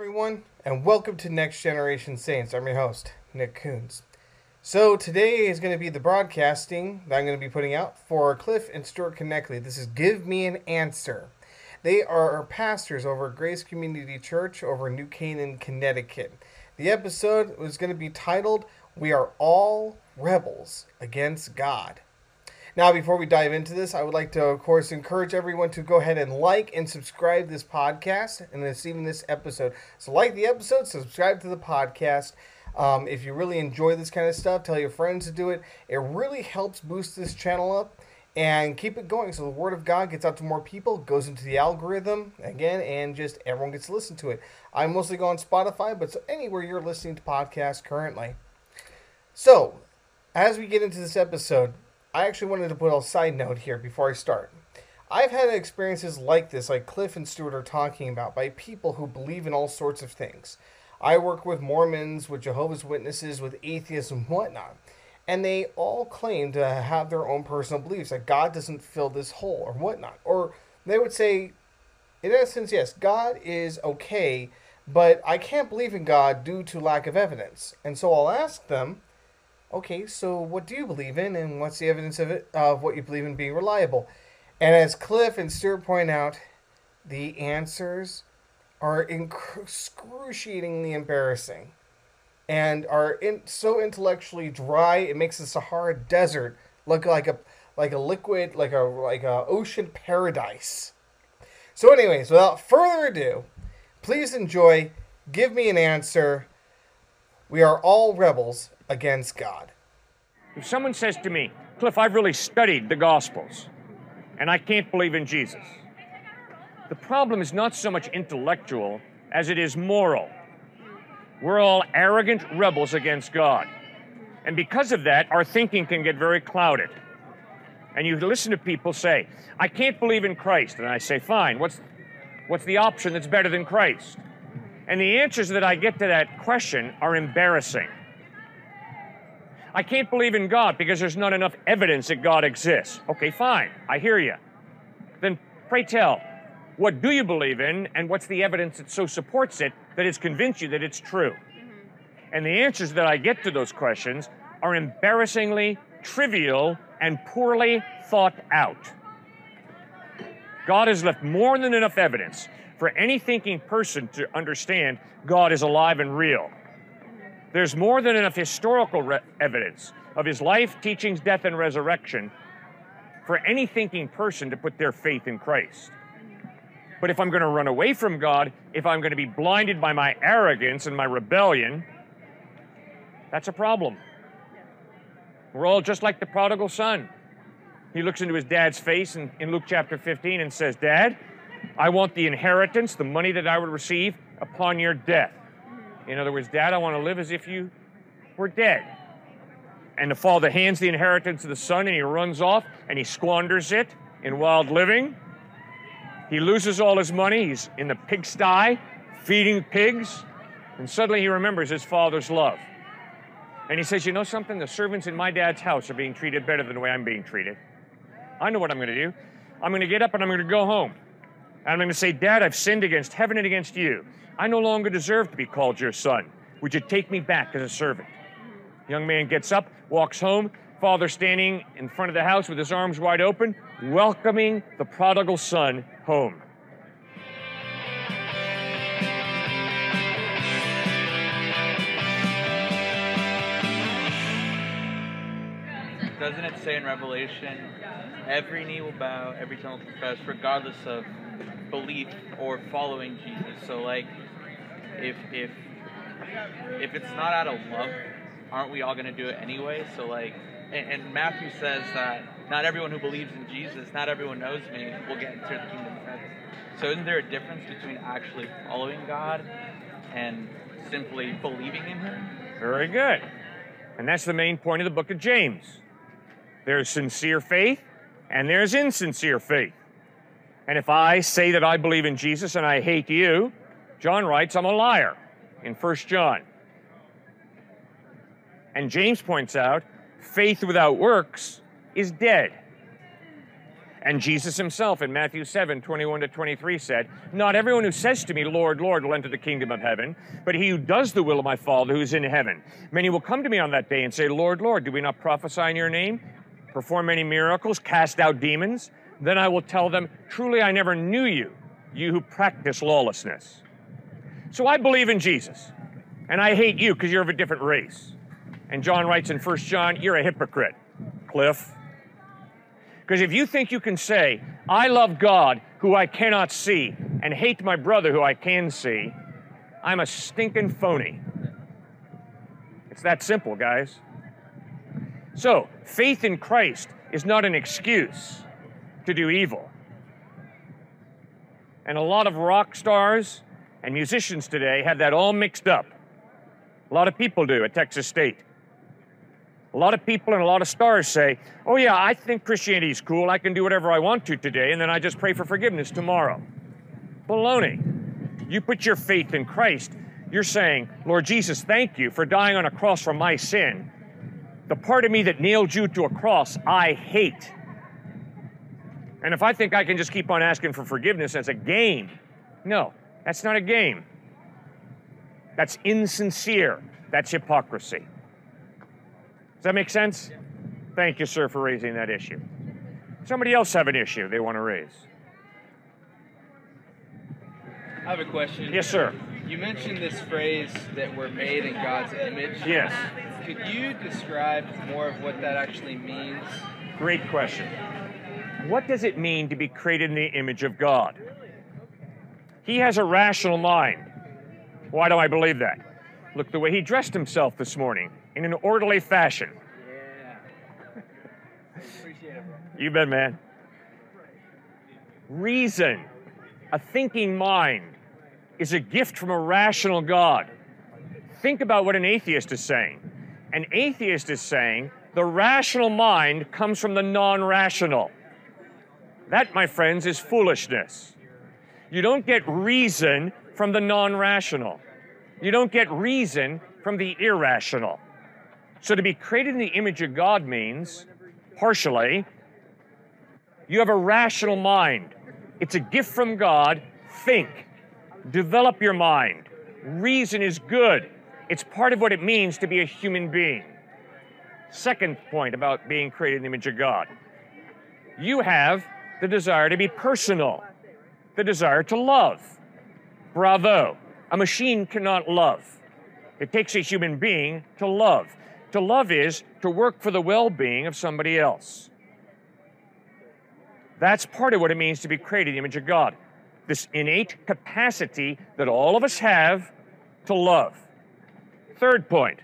everyone, and welcome to Next Generation Saints. I'm your host, Nick Kunze. So, today is going to be the broadcasting that I'm going to be putting out for Cliff and Stuart Knechtle. This is Give Me an Answer. They are our pastors over at Grace Community Church over New Canaan, Connecticut. The episode was going to be titled, We Are All Rebels Against God. Now, before we dive into this, I would like to, of course, encourage everyone to go ahead and like and subscribe this podcast and this even this episode. So, like the episode, subscribe to the podcast. Um, if you really enjoy this kind of stuff, tell your friends to do it. It really helps boost this channel up and keep it going so the word of God gets out to more people, goes into the algorithm again, and just everyone gets to listen to it. I mostly go on Spotify, but so anywhere you're listening to podcasts currently. So, as we get into this episode, I actually wanted to put a side note here before I start. I've had experiences like this, like Cliff and Stuart are talking about, by people who believe in all sorts of things. I work with Mormons, with Jehovah's Witnesses, with atheists, and whatnot. And they all claim to have their own personal beliefs that God doesn't fill this hole or whatnot. Or they would say, in essence, yes, God is okay, but I can't believe in God due to lack of evidence. And so I'll ask them, okay, so what do you believe in, and what's the evidence of it of what you believe in being reliable? And as Cliff and Stuart point out, the answers are excruciatingly embarrassing and are in, so intellectually dry it makes the Sahara Desert look like a like a liquid like a like a ocean paradise. So anyways, without further ado, please enjoy Give Me an Answer. We are all rebels against God. If someone says to me, Cliff, I've really studied the Gospels, and I can't believe in Jesus, the problem is not so much intellectual as it is moral. We're all arrogant rebels against God. And because of that, our thinking can get very clouded. And you listen to people say, I can't believe in Christ. And I say, fine, what's, what's the option that's better than Christ? And the answers that I get to that question are embarrassing. I can't believe in God because there's not enough evidence that God exists. Okay, fine. I hear you. Then pray tell, what do you believe in and what's the evidence that so supports it that has convinced you that it's true? Mm-hmm. And the answers that I get to those questions are embarrassingly trivial and poorly thought out. God has left more than enough evidence for any thinking person to understand God is alive and real. There's more than enough historical re- evidence of his life, teachings, death, and resurrection for any thinking person to put their faith in Christ. But if I'm going to run away from God, if I'm going to be blinded by my arrogance and my rebellion, that's a problem. We're all just like the prodigal son. He looks into his dad's face in, in Luke chapter 15 and says, Dad, I want the inheritance, the money that I would receive upon your death. In other words, Dad, I want to live as if you were dead. And the father hands the inheritance to the son, and he runs off and he squanders it in wild living. He loses all his money. He's in the pigsty feeding pigs. And suddenly he remembers his father's love. And he says, You know something? The servants in my dad's house are being treated better than the way I'm being treated. I know what I'm going to do. I'm going to get up and I'm going to go home. And I'm going to say, Dad, I've sinned against heaven and against you. I no longer deserve to be called your son. Would you take me back as a servant? Young man gets up, walks home, father standing in front of the house with his arms wide open, welcoming the prodigal son home. Doesn't it say in Revelation, every knee will bow, every tongue will confess, regardless of belief or following Jesus? So, like, if if if it's not out of love, aren't we all going to do it anyway? So, like, and, and Matthew says that not everyone who believes in Jesus, not everyone knows me, will get into the kingdom of heaven. So, isn't there a difference between actually following God and simply believing in Him? Very good. And that's the main point of the book of James. There's sincere faith and there's insincere faith. And if I say that I believe in Jesus and I hate you, John writes I'm a liar in 1 John. And James points out faith without works is dead. And Jesus himself in Matthew 7 21 to 23 said, Not everyone who says to me, Lord, Lord, will enter the kingdom of heaven, but he who does the will of my Father who is in heaven. Many will come to me on that day and say, Lord, Lord, do we not prophesy in your name, perform many miracles, cast out demons? Then I will tell them, Truly I never knew you, you who practice lawlessness. So I believe in Jesus, and I hate you because you're of a different race. And John writes in 1 John, You're a hypocrite, Cliff. Because if you think you can say, I love God who I cannot see and hate my brother who I can see, I'm a stinking phony. It's that simple, guys. So, faith in Christ is not an excuse to do evil. And a lot of rock stars and musicians today have that all mixed up. A lot of people do at Texas State. A lot of people and a lot of stars say, oh, yeah, I think Christianity is cool. I can do whatever I want to today, and then I just pray for forgiveness tomorrow. Baloney. You put your faith in Christ, you're saying, Lord Jesus, thank you for dying on a cross for my sin. The part of me that nailed you to a cross, I hate. And if I think I can just keep on asking for forgiveness as a game, no, that's not a game. That's insincere. That's hypocrisy. Does that make sense? Thank you, sir, for raising that issue. Somebody else have an issue they want to raise? I have a question. Yes, sir. You mentioned this phrase that we're made in God's image. Yes. Could you describe more of what that actually means? Great question. What does it mean to be created in the image of God? He has a rational mind. Why do I believe that? Look the way he dressed himself this morning in an orderly fashion. Yeah. Appreciate it, bro. You bet, man. Reason, a thinking mind, is a gift from a rational God. Think about what an atheist is saying. An atheist is saying the rational mind comes from the non rational. That, my friends, is foolishness. You don't get reason from the non rational. You don't get reason from the irrational. So to be created in the image of God means, partially, you have a rational mind. It's a gift from God. Think. Develop your mind. Reason is good. It's part of what it means to be a human being. Second point about being created in the image of God. You have the desire to be personal, the desire to love. Bravo. A machine cannot love. It takes a human being to love. To love is to work for the well being of somebody else. That's part of what it means to be created in the image of God. This innate capacity that all of us have to love. Third point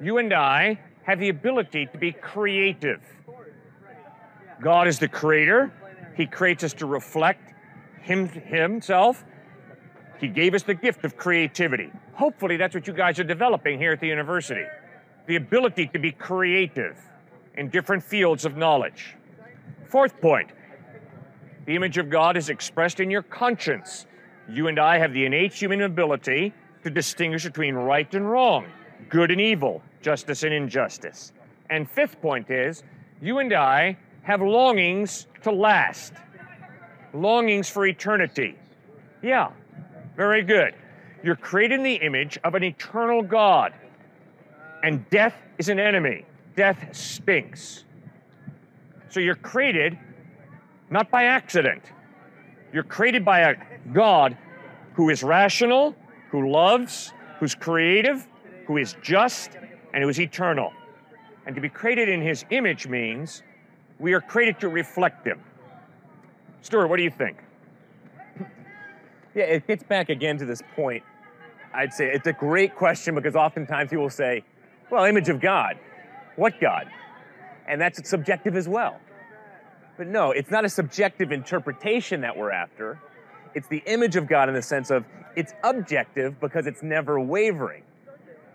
you and I have the ability to be creative. God is the creator, He creates us to reflect him, Himself. He gave us the gift of creativity. Hopefully, that's what you guys are developing here at the university the ability to be creative in different fields of knowledge. Fourth point the image of God is expressed in your conscience. You and I have the innate human ability to distinguish between right and wrong, good and evil, justice and injustice. And fifth point is you and I have longings to last, longings for eternity. Yeah, very good. You're created in the image of an eternal God. And death is an enemy. Death stinks. So you're created not by accident. You're created by a God who is rational, who loves, who's creative, who is just, and who is eternal. And to be created in his image means we are created to reflect him. Stuart, what do you think? Yeah, it gets back again to this point. I'd say it's a great question because oftentimes people say, well, image of God. What God? And that's subjective as well. But no, it's not a subjective interpretation that we're after. It's the image of God in the sense of it's objective because it's never wavering.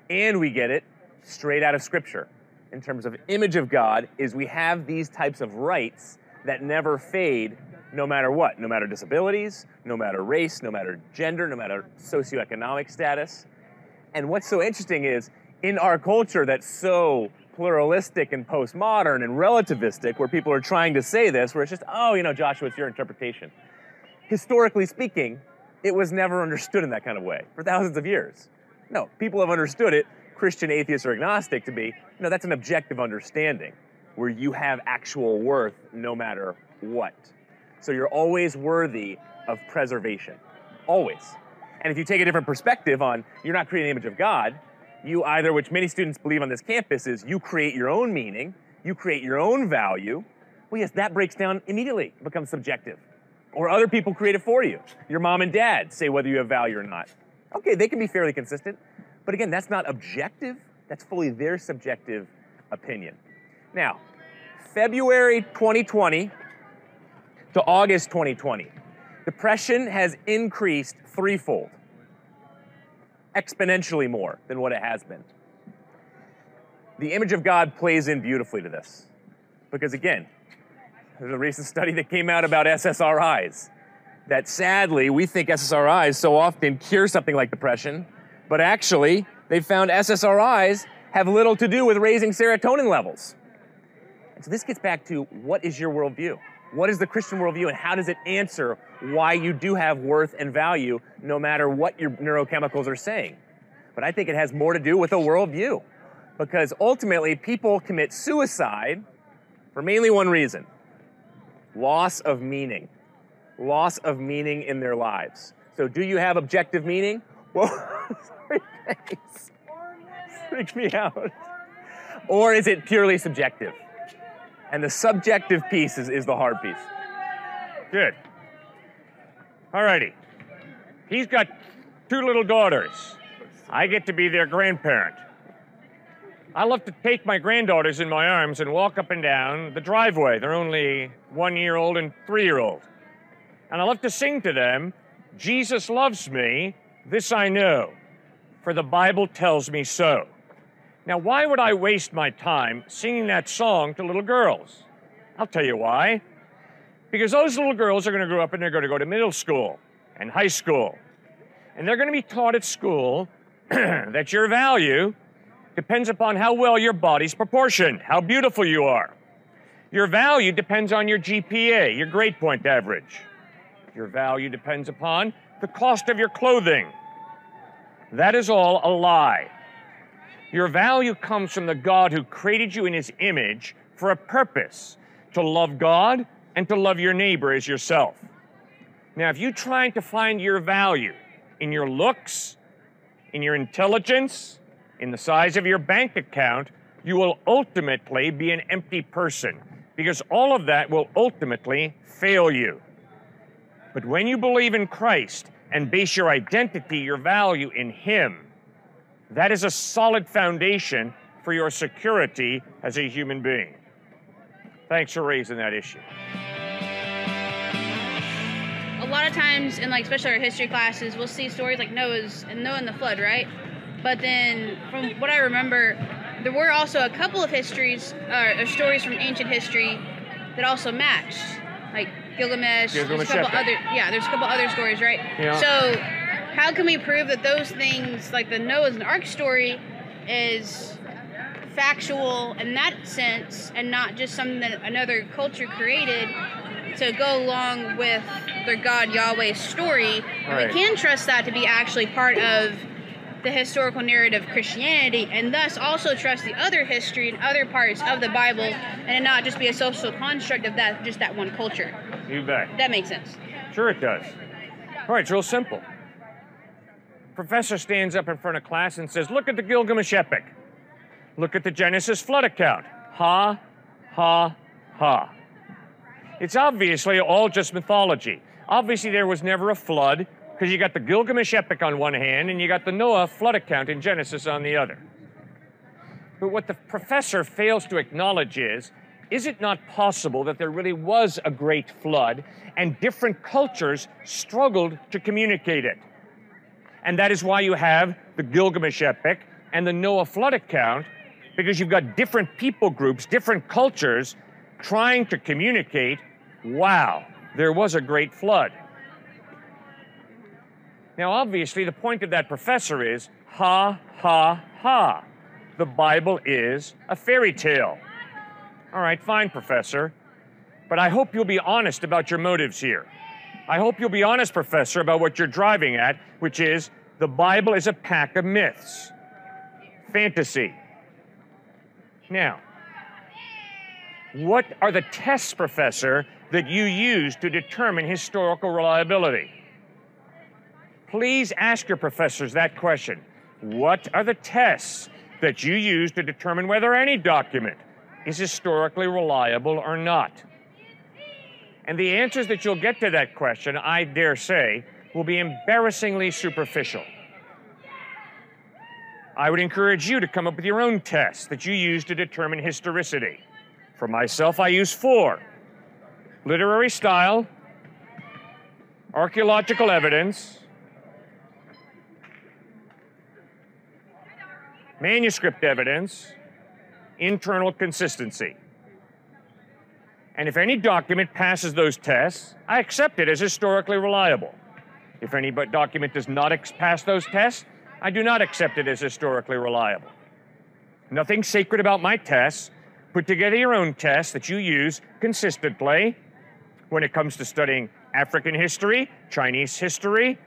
And we get it straight out of Scripture. In terms of image of God, is we have these types of rights that never fade no matter what, no matter disabilities, no matter race, no matter gender, no matter socioeconomic status. And what's so interesting is in our culture that's so pluralistic and postmodern and relativistic, where people are trying to say this, where it's just, oh, you know, Joshua, it's your interpretation. Historically speaking, it was never understood in that kind of way for thousands of years. No, people have understood it, Christian, atheist, or agnostic, to be, no, that's an objective understanding where you have actual worth no matter what. So you're always worthy of preservation. Always. And if you take a different perspective on you're not creating the image of God, you either, which many students believe on this campus, is you create your own meaning, you create your own value. Well, yes, that breaks down immediately, it becomes subjective. Or other people create it for you. Your mom and dad say whether you have value or not. Okay, they can be fairly consistent, but again, that's not objective, that's fully their subjective opinion. Now, February 2020 to August 2020, depression has increased threefold, exponentially more than what it has been. The image of God plays in beautifully to this. Because again, there's a recent study that came out about SSRIs. That sadly, we think SSRIs so often cure something like depression, but actually, they found SSRIs have little to do with raising serotonin levels. And so this gets back to what is your worldview? What is the Christian worldview, and how does it answer why you do have worth and value no matter what your neurochemicals are saying? But I think it has more to do with a worldview. Because ultimately, people commit suicide for mainly one reason loss of meaning. Loss of meaning in their lives. So, do you have objective meaning? Well, Freaks me out. Or is it purely subjective? And the subjective piece is, is the hard piece. Good. Alrighty. He's got two little daughters. I get to be their grandparent. I love to take my granddaughters in my arms and walk up and down the driveway. They're only one year old and three year old. And I love to sing to them, Jesus loves me, this I know, for the Bible tells me so. Now, why would I waste my time singing that song to little girls? I'll tell you why. Because those little girls are going to grow up and they're going to go to middle school and high school. And they're going to be taught at school that your value depends upon how well your body's proportioned, how beautiful you are. Your value depends on your GPA, your grade point average. Your value depends upon the cost of your clothing. That is all a lie. Your value comes from the God who created you in his image for a purpose to love God and to love your neighbor as yourself. Now, if you're trying to find your value in your looks, in your intelligence, in the size of your bank account, you will ultimately be an empty person because all of that will ultimately fail you. But when you believe in Christ and base your identity, your value in Him, that is a solid foundation for your security as a human being. Thanks for raising that issue. a lot of times in like especially our history classes we'll see stories like noah's and noah and the flood right but then from what i remember there were also a couple of histories uh, or stories from ancient history that also matched like gilgamesh, there's a couple other yeah there's a couple other stories right Yeah. so how can we prove that those things like the noah's ark story is factual in that sense and not just something that another culture created to go along with their God Yahweh's story. Right. we can trust that to be actually part of the historical narrative of Christianity and thus also trust the other history and other parts of the Bible and not just be a social construct of that just that one culture. You bet. That makes sense. Sure, it does. All right, it's real simple. Professor stands up in front of class and says, Look at the Gilgamesh epic. Look at the Genesis flood account. Ha, ha, ha. It's obviously all just mythology. Obviously, there was never a flood because you got the Gilgamesh epic on one hand and you got the Noah flood account in Genesis on the other. But what the professor fails to acknowledge is is it not possible that there really was a great flood and different cultures struggled to communicate it? And that is why you have the Gilgamesh epic and the Noah flood account, because you've got different people groups, different cultures trying to communicate wow, there was a great flood. Now, obviously, the point of that professor is ha, ha, ha. the Bible is a fairy tale. All right, fine, Professor. But I hope you'll be honest about your motives here. I hope you'll be honest, Professor, about what you're driving at, which is the Bible is a pack of myths, fantasy. Now, what are the tests, Professor, that you use to determine historical reliability? Please ask your professors that question. What are the tests that you use to determine whether any document is historically reliable or not? And the answers that you'll get to that question, I dare say, will be embarrassingly superficial. I would encourage you to come up with your own tests that you use to determine historicity. For myself, I use four literary style, archaeological evidence, manuscript evidence, internal consistency. And if any document passes those tests, I accept it as historically reliable. If any document does not ex- pass those tests, I do not accept it as historically reliable. Nothing sacred about my tests. Put together your own tests that you use consistently when it comes to studying African history, Chinese history,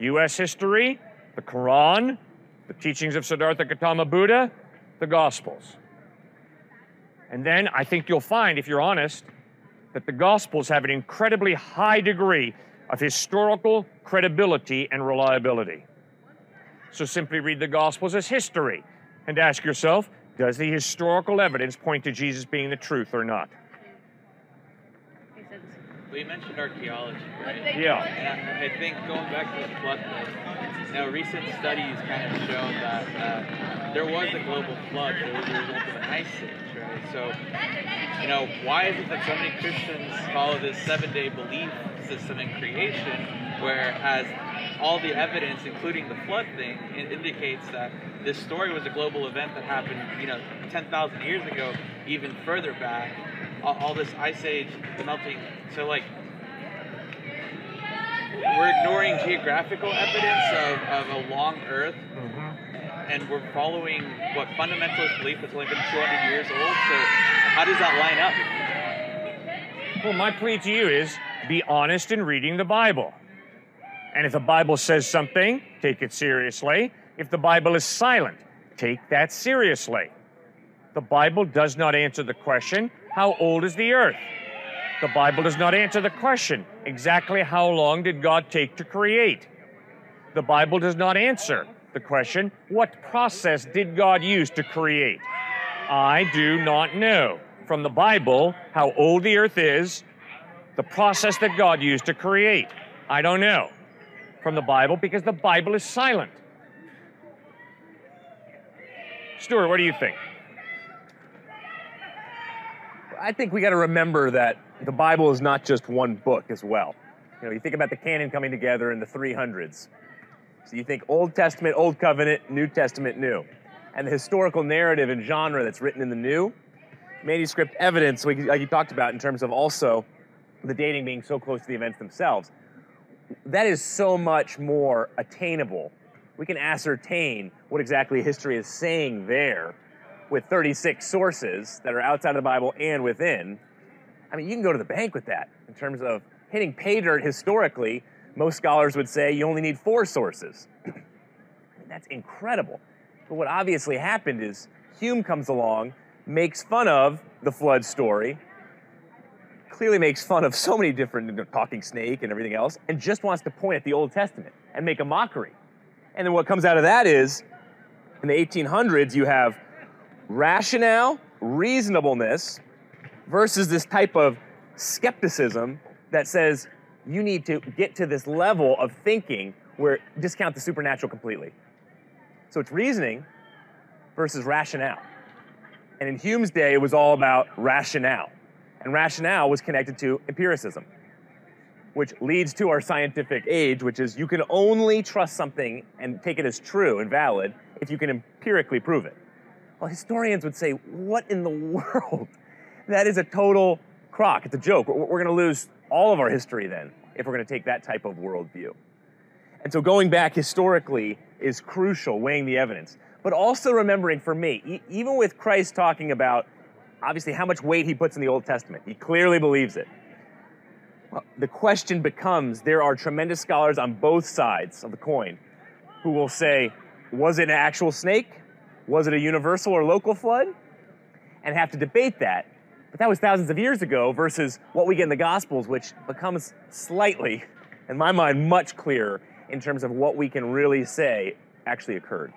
US history, the Quran, the teachings of Siddhartha Gautama Buddha, the Gospels. And then I think you'll find, if you're honest, that the Gospels have an incredibly high degree of historical credibility and reliability. So simply read the Gospels as history and ask yourself does the historical evidence point to Jesus being the truth or not? Makes sense. We mentioned archaeology, right? Yeah. And I, think going back to the flood thing, now recent studies kind of show that uh, there was a global flood that was a result of an ice age? So, you know, why is it that so many Christians follow this seven-day belief system in creation, whereas all the evidence, including the flood thing, indicates that this story was a global event that happened, you know, 10,000 years ago, even further back. All, all this ice age, melting. So, like, we're ignoring geographical evidence of, of a long Earth, mm-hmm. and we're following what fundamentalist belief that's only been 200 years old. So, how does that line up? Well, my plea to you is be honest in reading the Bible. And if the Bible says something, take it seriously. If the Bible is silent, take that seriously. The Bible does not answer the question, how old is the earth? The Bible does not answer the question, exactly how long did God take to create? The Bible does not answer the question, what process did God use to create? I do not know from the Bible how old the earth is, the process that God used to create. I don't know from the Bible because the Bible is silent. Stuart, what do you think? I think we got to remember that the Bible is not just one book as well. You know, you think about the canon coming together in the 300s. So you think Old Testament, Old Covenant, New Testament, New. And the historical narrative and genre that's written in the New, manuscript evidence, like you talked about in terms of also the dating being so close to the events themselves, that is so much more attainable. We can ascertain what exactly history is saying there with 36 sources that are outside of the Bible and within. I mean, you can go to the bank with that in terms of hitting pay dirt historically. Most scholars would say you only need four sources. That's incredible. But what obviously happened is Hume comes along, makes fun of the flood story, clearly makes fun of so many different talking snake and everything else, and just wants to point at the Old Testament and make a mockery. And then what comes out of that is, in the 1800s, you have rationale, reasonableness, versus this type of skepticism that says you need to get to this level of thinking where discount the supernatural completely. So it's reasoning versus rationale. And in Hume's day, it was all about rationale. And rationale was connected to empiricism, which leads to our scientific age, which is you can only trust something and take it as true and valid if you can empirically prove it. Well, historians would say, what in the world? That is a total crock. It's a joke. We're, we're going to lose all of our history then if we're going to take that type of worldview. And so going back historically is crucial, weighing the evidence. but also remembering for me, e- even with Christ talking about obviously how much weight he puts in the Old Testament, he clearly believes it. Well, the question becomes there are tremendous scholars on both sides of the coin who will say, was it an actual snake? Was it a universal or local flood? And have to debate that. But that was thousands of years ago versus what we get in the Gospels, which becomes slightly, in my mind, much clearer in terms of what we can really say actually occurred.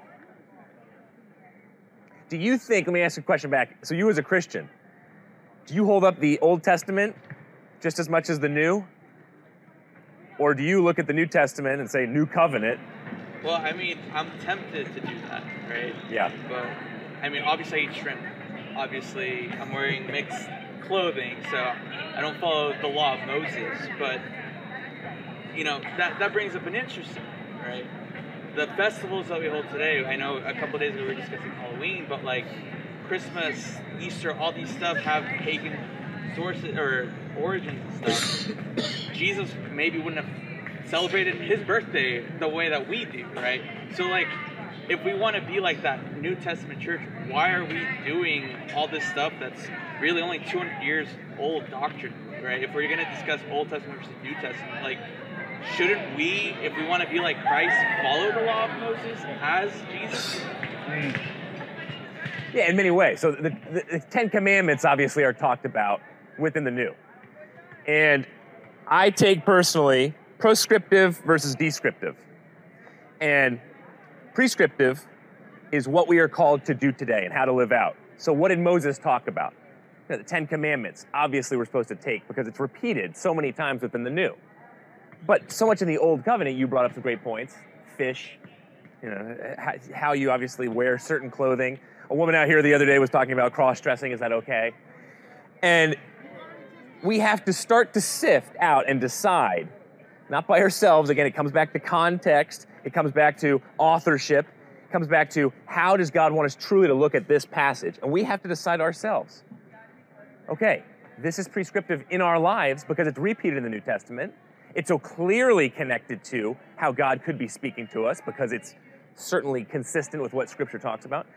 Do you think, let me ask you a question back. So, you as a Christian, do you hold up the Old Testament just as much as the New? Or do you look at the New Testament and say New Covenant? Well, I mean, I'm tempted to do that, right? Yeah. But I mean, obviously, I eat shrimp. Obviously, I'm wearing mixed clothing, so I don't follow the law of Moses. But you know, that that brings up an interesting, right? The festivals that we hold today. I know a couple days ago we were discussing Halloween, but like Christmas, Easter, all these stuff have pagan sources or origins and stuff. Jesus maybe wouldn't have celebrated his birthday the way that we do, right? So like if we want to be like that New Testament church, why are we doing all this stuff that's really only 200 years old doctrine, right? If we're going to discuss Old Testament versus New Testament, like shouldn't we, if we want to be like Christ, follow the law of Moses as Jesus? Yeah, in many ways. So the, the, the Ten Commandments obviously are talked about within the New. And I take personally proscriptive versus descriptive. And prescriptive is what we are called to do today and how to live out. So, what did Moses talk about? You know, the Ten Commandments, obviously, we're supposed to take because it's repeated so many times within the New. But so much in the Old Covenant, you brought up some great points fish, you know, how- you obviously wear certain clothing. A woman out here the other day was talking about cross dressing. Is that okay? And we have to start to sift out and decide, not by ourselves. Again, it comes back to context, it comes back to authorship, it comes back to how does God want us truly to look at this passage? And we have to decide ourselves. Okay, this is prescriptive in our lives because it's repeated in the New Testament. It's so clearly connected to how God could be speaking to us because it's certainly consistent with what Scripture talks about.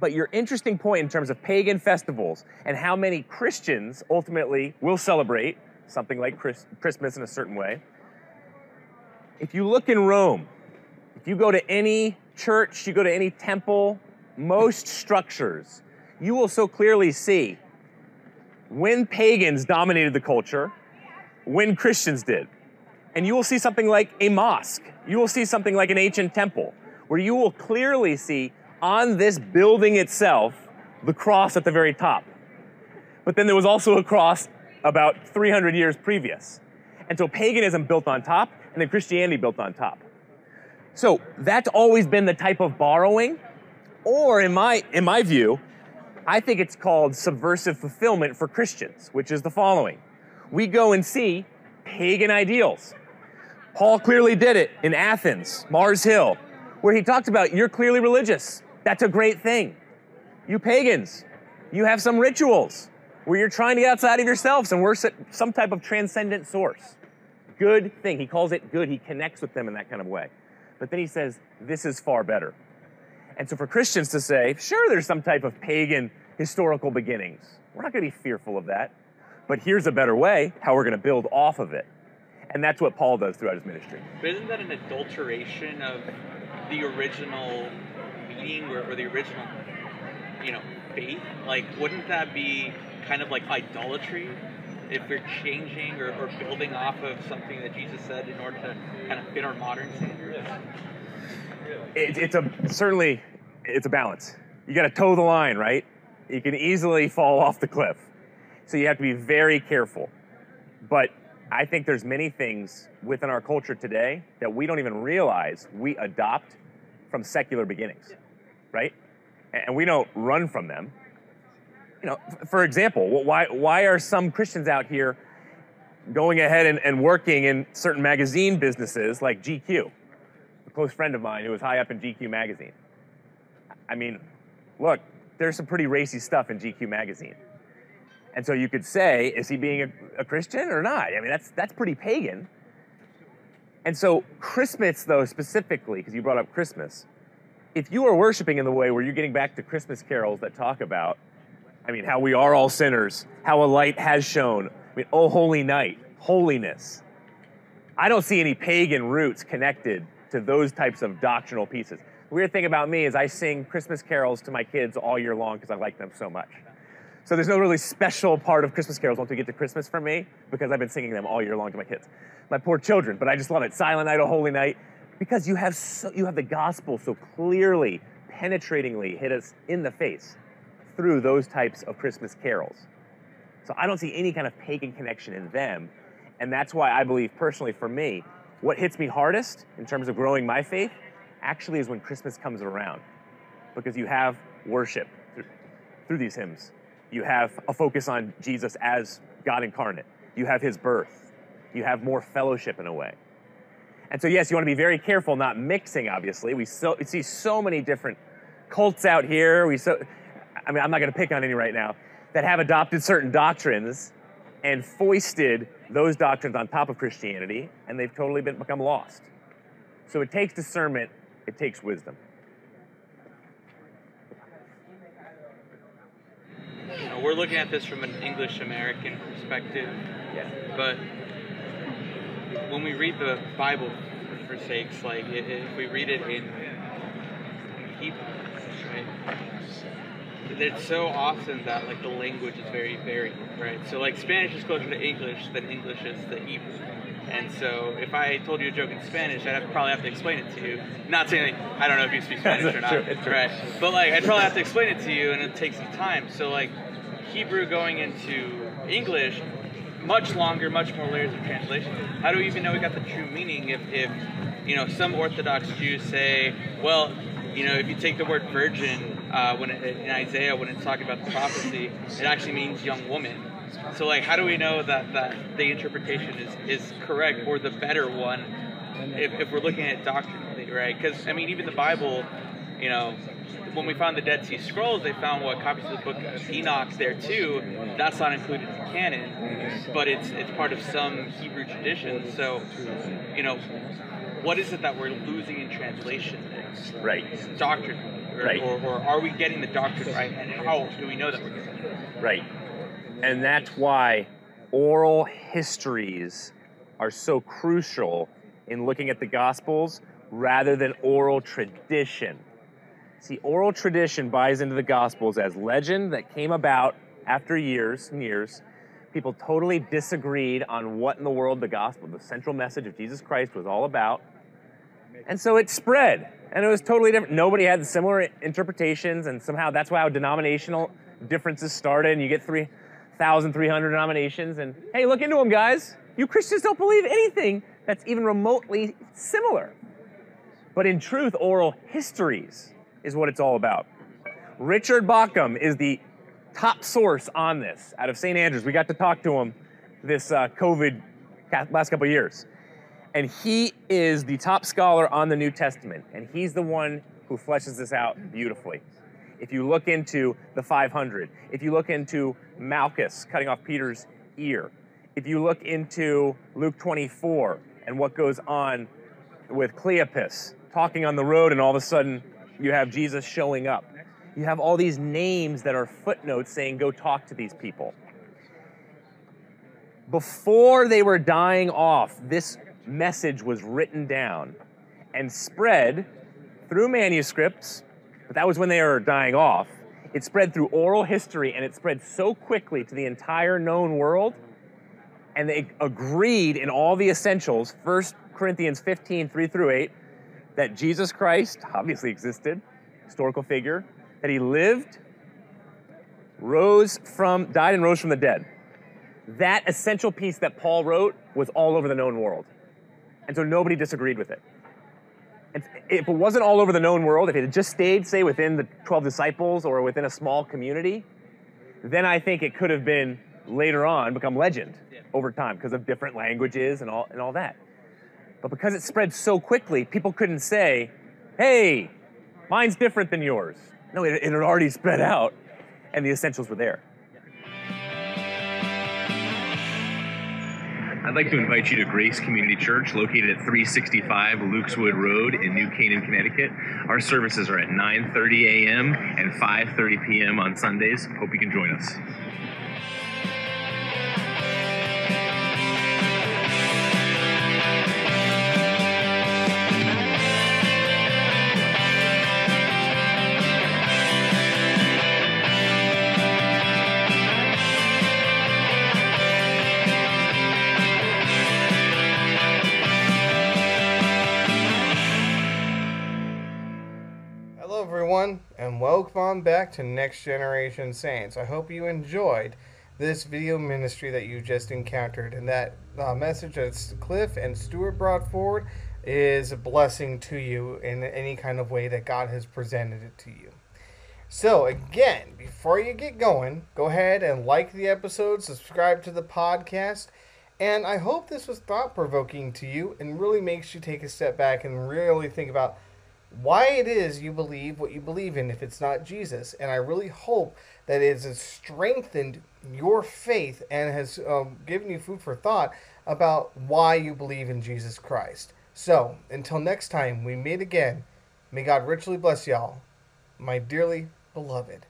But your interesting point in terms of pagan festivals and how many Christians ultimately will celebrate something like Christmas in a certain way. If you look in Rome, if you go to any church, you go to any temple, most structures, you will so clearly see when pagans dominated the culture, when Christians did. And you will see something like a mosque. You will see something like an ancient temple, where you will clearly see on this building itself the cross at the very top. But then there was also a cross about 300 years previous. And so paganism built on top, and then Christianity built on top. So that's always been the type of borrowing, or in my, in my view, I think it's called subversive fulfillment for Christians, which is the following. We go and see pagan ideals. Paul clearly did it in Athens, Mars Hill, where he talked about you're clearly religious. That's a great thing. You pagans, you have some rituals where you're trying to get outside of yourselves and worship some type of transcendent source. Good thing. He calls it good. He connects with them in that kind of way. But then he says, this is far better. And so for Christians to say, sure, there's some type of pagan historical beginnings, we're not going to be fearful of that. But here's a better way how we're going to build off of it. And that's what Paul does throughout his ministry. But isn't that an adulteration of the original meaning or, or the original, you know, faith? Like, wouldn't that be kind of like idolatry if we're changing or, or building off of something that Jesus said in order to kind of fit our modern standards? It, it's a certainly it's a balance. You got to toe the line, right? You can easily fall off the cliff, so you have to be very careful. But I think there's many things within our culture today that we don't even realize we adopt from secular beginnings, right? And we don't run from them. You know, for example, why why are some Christians out here going ahead and, and working in certain magazine businesses like GQ? a close friend of mine who was high up in GQ magazine. I mean, look, there's some pretty racy stuff in GQ magazine. And so you could say, is he being a, a Christian or not? I mean, that's that's pretty pagan. And so Christmas, though, specifically, because you brought up Christmas, if you are worshiping in the way where you're getting back to Christmas carols that talk about, I mean, how we are all sinners, how a light has shone, I mean, oh, holy night, holiness. I don't see any pagan roots connected to those types of doctrinal pieces. The weird thing about me is I sing Christmas carols to my kids all year long because I like them so much. So there's no really special part of Christmas carols once we get to Christmas for me because I've been singing them all year long to my kids. My poor children, but I just love it. Silent Night, O Holy Night, because you have so, you have the gospel so clearly, penetratingly hit us in the face through those types of Christmas carols. So I don't see any kind of pagan connection in them, and that's why I believe personally for me, what hits me hardest in terms of growing my faith actually is when Christmas comes around, because you have worship through, these hymns. You have a focus on Jesus as God incarnate. You have his birth. You have more fellowship in a way. And so, yes, you want to be very careful not mixing, obviously. We, so, we see so many different cults out here. We so, I mean, I'm not going to pick on any right now, that have adopted certain doctrines and foisted those doctrines on top of Christianity, and they've totally been, become lost. So it takes discernment, it takes wisdom. You know, we're looking at this from an English American perspective, Yeah. but when we read the Bible, for sakes, like if we read it in Hebrew, right? It's so often that like the language is very varied, right? So like Spanish is closer to English than English is to Hebrew. And so if I told you a joke in Spanish, I'd have, probably have to explain it to you. Not saying like, I don't know if you speak Spanish or not, True, true. right? But like I'd probably have to explain it to you, and it takes some time. So like Hebrew going into English, much longer, much more layers of translation. How do we even know we got the true meaning if, if you know some Orthodox Jews say, well, you know, if you take the word virgin uh, when it, in Isaiah when it's talking about the prophecy, it actually means young woman. So like, how do we know that that the interpretation is is correct or the better one if, if we're looking at it doctrinally, right? Because I mean, even the Bible, you know, when we found the Dead Sea Scrolls, they found what copies of the Book of Enoch there too. That's not included in the canon, but it's it's part of some Hebrew tradition. So, you know, what is it that we're losing in translation? There? Right. Doctrine, or, Right. or, or are we getting the doctrine right? And how do we know that we're getting it? right? Right. And that's why oral histories are so crucial in looking at the Gospels rather than oral tradition. See, oral tradition buys into the Gospels as legend that came about after years and years. People totally disagreed on what in the world the gospel, the central message of Jesus Christ, was all about. And so it spread, and it was totally different. Nobody had similar interpretations, and somehow that's why how denominational differences started. And you get 3,300 denominations, and hey, look into them, guys. You Christians don't believe anything that's even remotely similar. But in truth, oral histories is what it's all about. Richard Bauckham is the top source on this out of St. Andrews. We got to talk to him this uh, COVID last couple years. And he is the top scholar on the New Testament, and he's the one who fleshes this out beautifully. If you look into the 500, if you look into Malchus cutting off Peter's ear, if you look into Luke 24 and what goes on with Cleopas talking on the road, and all of a sudden you have Jesus showing up. You have all these names that are footnotes saying, go talk to these people. Before they were dying off, this message was written down and spread through manuscripts, but that was when they were dying off. It spread through oral history and it spread so quickly to the entire known world. And they agreed in all the essentials, 1 Corinthians 15, 3 through 8, that Jesus Christ obviously existed, historical figure, that he lived, rose from, died and rose from the dead. That essential piece that Paul wrote was all over the known world. And so nobody disagreed with it. If it wasn't all over the known world, if it had just stayed, say, within the 12 disciples or within a small community, then I think it could have been later on become legend over time because of different languages and all, and all that. But because it spread so quickly, people couldn't say, hey, mine's different than yours. No, it, it had already spread out, and the essentials were there. I'd like to invite you to Grace Community Church, located at 365 Lukeswood Road in New Canaan, Connecticut. Our services are at 9:30 a.m. and 5:30 p.m. on Sundays. Hope you can join us. And welcome back to Next Generation Saints. I hope you enjoyed this video ministry that you just encountered, and that uh, message that Cliff and Stuart brought forward is a blessing to you in any kind of way that God has presented it to you. So, again, before you get going, go ahead and like the episode, subscribe to the podcast, and I hope this was thought provoking to you and really makes you take a step back and really think about why it is you believe what you believe in if it's not Jesus. And I really hope that it has strengthened your faith and has um, given you food for thought about why you believe in Jesus Christ. So, until next time we meet again, may God richly bless y'all, my dearly beloved.